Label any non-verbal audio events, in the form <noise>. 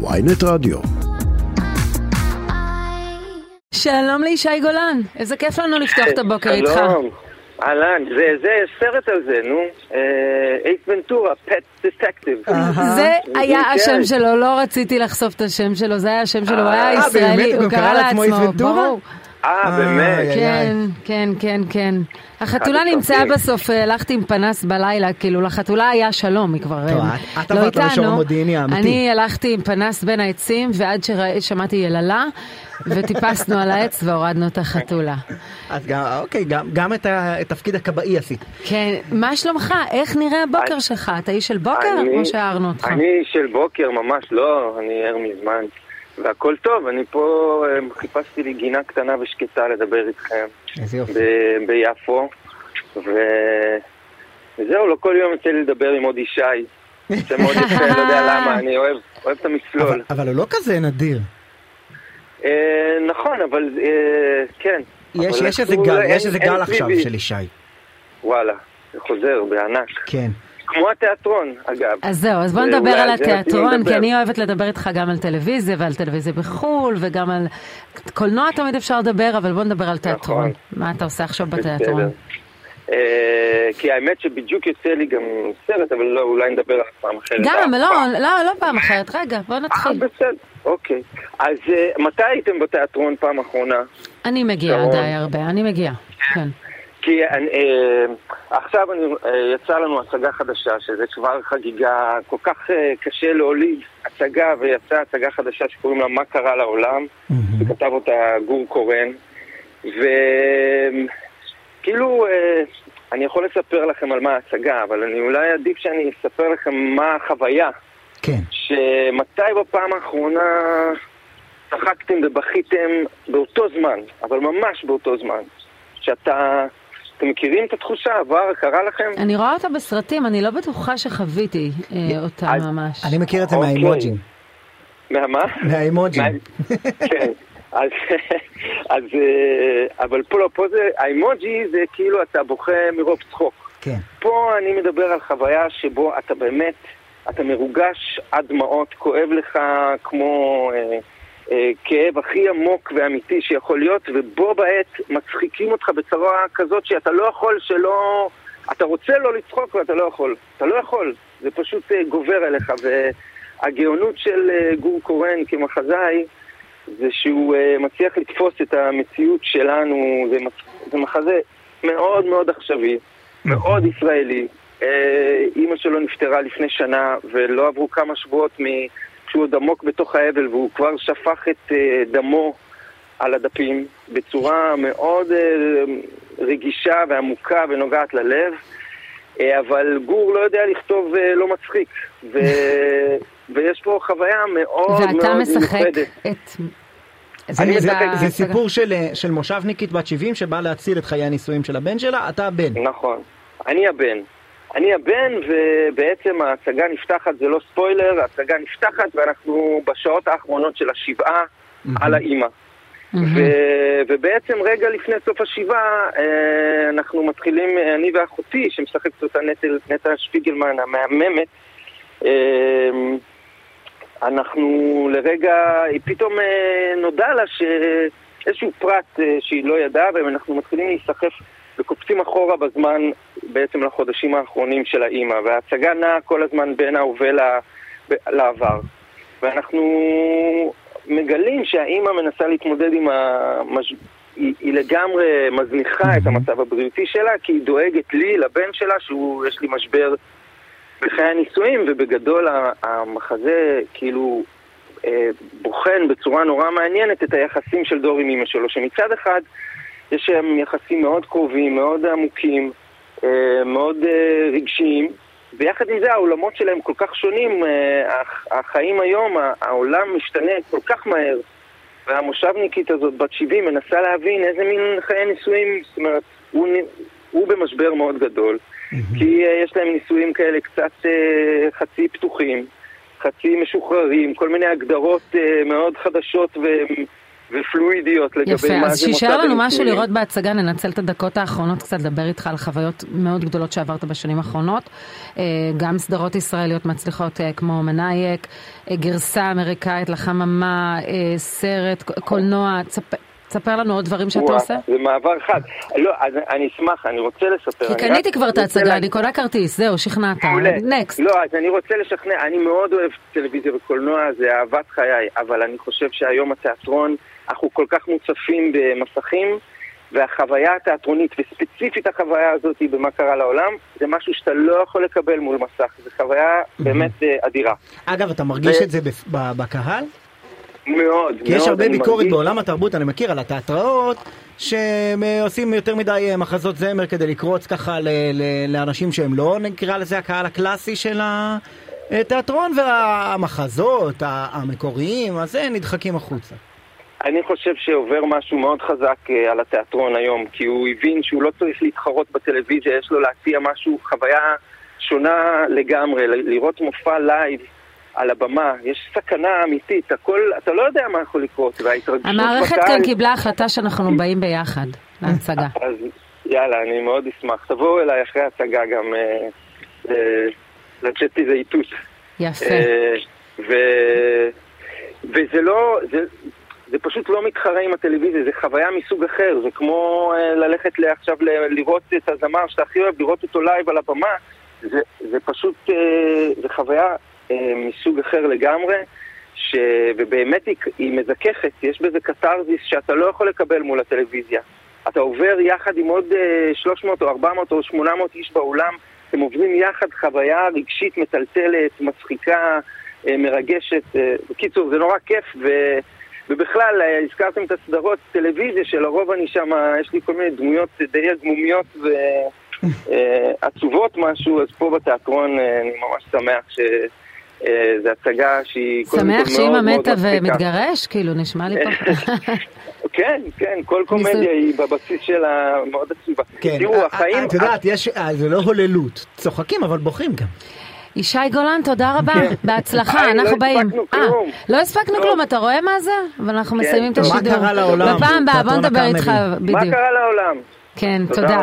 ויינט רדיו. שלום לישי גולן, איזה כיף לנו לפתוח את הבוקר איתך. שלום, אהלן, זה, זה, סרט על זה, נו. אייס ונטורה, פט דטקטיב. זה היה כן. השם שלו, לא רציתי לחשוף את השם שלו, זה היה השם שלו, הוא היה אה, ישראלי? הוא קרא לעצמו? ברור. אה, באמת? כן, כן, כן, כן. החתולה נמצאה הטובים. בסוף, אה, הלכתי עם פנס בלילה, כאילו לחתולה היה שלום, היא כבר אה, לא איתנו. המודיעיני האמיתי. אני הלכתי עם פנס בין העצים, ועד ששמעתי יללה, וטיפסנו על העץ והורדנו את החתולה. אז גם, אוקיי, גם, גם את התפקיד הכבאי עשית. כן, מה שלומך? איך נראה הבוקר שלך? אתה איש של בוקר או שהערנו אותך? אני של בוקר, ממש לא, אני ער מזמן. והכל טוב, אני פה אה, חיפשתי לי גינה קטנה ושקטה לדבר איתכם איזה יופי. ב- ביפו. ו... וזהו, לא כל יום יוצא לי לדבר עם עוד ישי. זה מאוד <laughs> יפה, לא יודע למה, אני אוהב, אוהב את המסלול. אבל, אבל הוא לא כזה נדיר. אה, נכון, אבל אה, כן. יש, אבל יש איזה גל, אין- יש איזה גל עכשיו. של ישי. וואלה, זה חוזר בענק. כן. כמו התיאטרון, אגב. אז זהו, אז בוא נדבר על התיאטרון. כי אני אוהבת לדבר איתך גם על טלוויזיה ועל טלוויזיה בחו"ל, וגם על קולנוע תמיד אפשר לדבר, אבל בוא נדבר על תיאטרון. נכון. מה אתה עושה עכשיו. בתיאטרון? אה, כי האמת שבדיוק יוצא לי גם סרט, אבל לא, אולי נדבר על פעם אחרת. גם, אה, לא, פעם. לא, לא פעם אחרת. רגע, בוא אה, נתחיל. בסדר, אוקיי. אז אה, מתי הייתם בתיאטרון פעם אחרונה? אני מגיעה. די הרבה, אני מגיעה. כן. כי אני, אה, עכשיו אני, אה, יצא לנו הצגה חדשה, שזה כבר חגיגה, כל כך אה, קשה להוליד הצגה, ויצאה הצגה חדשה שקוראים לה מה קרה לעולם, וכתב אותה גור קורן, וכאילו, אה, אני יכול לספר לכם על מה ההצגה, אבל אני אולי עדיף שאני אספר לכם מה החוויה, כן. שמתי בפעם האחרונה צחקתם ובכיתם באותו זמן, אבל ממש באותו זמן, שאתה... אתם מכירים את התחושה? עבר? קרה לכם? אני רואה אותה בסרטים, אני לא בטוחה שחוויתי אה, אותה אז- ממש. אני מכיר את זה אוקיי. מהאימוג'ים. מהמה? מהאימוג'ים. מה- כן. אז, אז, אה, אבל פה לא, פה זה, האימוג'י זה כאילו אתה בוכה מרוב צחוק. כן. פה אני מדבר על חוויה שבו אתה באמת, אתה מרוגש עד דמעות, כואב לך כמו אה, כאב הכי עמוק ואמיתי שיכול להיות, ובו בעת מצחיקים אותך בצורה כזאת שאתה לא יכול שלא... אתה רוצה לא לצחוק ואתה לא יכול. אתה לא יכול. זה פשוט אה, גובר עליך. והגאונות של אה, גור קורן כמחזאי זה שהוא אה, מצליח לתפוס את המציאות שלנו, זה, מצ- זה מחזה מאוד מאוד עכשווי, מאוד ישראלי. אימא שלו נפטרה לפני שנה, ולא עברו כמה שבועות מ- כשהוא עוד עמוק בתוך האבל, והוא כבר שפך את אה, דמו על הדפים בצורה מאוד אה, רגישה ועמוקה ונוגעת ללב. אה, אבל גור לא יודע לכתוב לא מצחיק, ו... <laughs> ויש פה חוויה מאוד מאוד ואתה מיוחדת. משחק את... זה, אני זה, משחק- זה בהצגה. סיפור של, של מושבניקית בת 70 שבאה להציל את חיי הנישואים של הבן שלה, אתה הבן. נכון. אני הבן. אני הבן, ובעצם ההצגה נפתחת, זה לא ספוילר, ההצגה נפתחת ואנחנו בשעות האחרונות של השבעה על האימא. ו- ובעצם רגע לפני סוף השבעה, אה, אנחנו מתחילים, אה, אני ואחותי, שמשחקת אותה נטע שפיגלמן המהממת, אה, אנחנו לרגע, היא פתאום נודע לה שאיזשהו פרט שהיא לא ידעה, ואנחנו מתחילים להיסחף וקופצים אחורה בזמן, בעצם לחודשים האחרונים של האימא, וההצגה נעה כל הזמן בין ההווה לעבר. ואנחנו מגלים שהאימא מנסה להתמודד עם המש... היא, היא לגמרי מזניחה את המצב הבריאותי שלה, כי היא דואגת לי, לבן שלה, שיש לי משבר בחיי הנישואים, ובגדול המחזה כאילו אה, בוחן בצורה נורא מעניינת את היחסים של דור עם אמא שלו, שמצד אחד יש שם יחסים מאוד קרובים, מאוד עמוקים, אה, מאוד אה, רגשיים, ויחד עם זה העולמות שלהם כל כך שונים, אה, הח- החיים היום, העולם משתנה כל כך מהר, והמושבניקית הזאת, בת 70, מנסה להבין איזה מין חיי נישואים, זאת אומרת, הוא, הוא במשבר מאוד גדול, כי יש להם נישואים כאלה קצת חצי פתוחים, חצי משוחררים, כל מיני הגדרות מאוד חדשות. ופלואידיות לגבי יפה, מה אז זה שישאר מוסד לנו משהו. לראות בהצגה, ננצל את הדקות האחרונות קצת לדבר איתך על חוויות מאוד גדולות שעברת בשנים האחרונות. אה, גם סדרות ישראליות מצליחות אה, כמו מנאייק, אה, גרסה אמריקאית לחממה, סרט, קולנוע, תספ- תספר לנו עוד דברים שאתה עושה. זה מעבר חד. לא, אז אני אשמח, אני רוצה לספר. כי אני קניתי כבר את ההצגה, אני קונה כרטיס, זהו, שכנעת. נקסט. לא, אז אני רוצה לשכנע, אני מאוד אוהב טלוויזיה וקולנוע, זה אהבת חיי, אבל אני חושב שהיום התיאטרון, אנחנו כל כך מוצפים במסכים, והחוויה התיאטרונית, וספציפית החוויה הזאת במה קרה לעולם, זה משהו שאתה לא יכול לקבל מול מסך, זו חוויה באמת אה, אדירה. אגב, אתה מרגיש את זה בקהל? מאוד, כי יש מאוד, הרבה ביקורת מרגיש- בעולם התרבות, אני מכיר, על התיאטראות, שהם אה, יותר מדי אה, מחזות זמר כדי לקרוץ ככה ל- ל- לאנשים שהם לא, נקרא לזה, הקהל הקלאסי של התיאטרון, והמחזות המקוריים, אז נדחקים החוצה. אני חושב שעובר משהו מאוד חזק אה, על התיאטרון היום, כי הוא הבין שהוא לא צריך להתחרות בטלוויזיה, יש לו להציע משהו, חוויה שונה לגמרי, ל- לראות מופע live על הבמה, יש סכנה אמיתית, הכל, אתה לא יודע מה יכול לקרות, וההתרגשות המערכת בקהל- כאן קיבלה החלטה שאנחנו באים ביחד להצגה. <laughs> אז יאללה, אני מאוד אשמח. תבואו אליי אחרי ההצגה גם אה, אה, לתת איזה איתות. יפה. אה, ו... וזה לא, זה, זה פשוט לא מתחרה עם הטלוויזיה, זה חוויה מסוג אחר, זה כמו אה, ללכת עכשיו לראות את הזמר שאתה הכי אוהב, לראות אותו live על הבמה, זה, זה פשוט, אה, זה חוויה אה, מסוג אחר לגמרי, ש... ובאמת היא, היא מזככת, יש בזה קתרזיס שאתה לא יכול לקבל מול הטלוויזיה. אתה עובר יחד עם עוד אה, 300 או 400 או 800 איש באולם, אתם עוברים יחד חוויה רגשית מטלטלת, מצחיקה, מרגשת. בקיצור, זה נורא כיף, ו... ובכלל, אה, הזכרתם את הסדרות טלוויזיה, שלרוב אני שם, יש לי כל מיני דמויות די הדמומיות ועצובות משהו, אז פה בתיאטרון אה, אני ממש שמח ש... אה, זו הצגה שהיא קודם כל מאוד שמח שאימא מאוד מתה מצחיקה. ומתגרש? כאילו, נשמע לי פה. <laughs> כן, כן, כל קומדיה היא בבסיס שלה מאוד עצובה. כן, תראו, אה, החיים... אה, את יודעת, יש, אה, זה לא הוללות. צוחקים, אבל בוכים גם. ישי גולן, תודה רבה, כן. בהצלחה, היי, לא אנחנו באים. הספקנו אה, כלום. לא הספקנו טוב. כלום, אתה רואה מה זה? אבל אנחנו כן, מסיימים את טוב. מה השידור. קרה לעולם? בפעם הבאה, בוא נדבר איתך, הקאמרי. מה בדיוק. קרה לעולם? כן, תודה.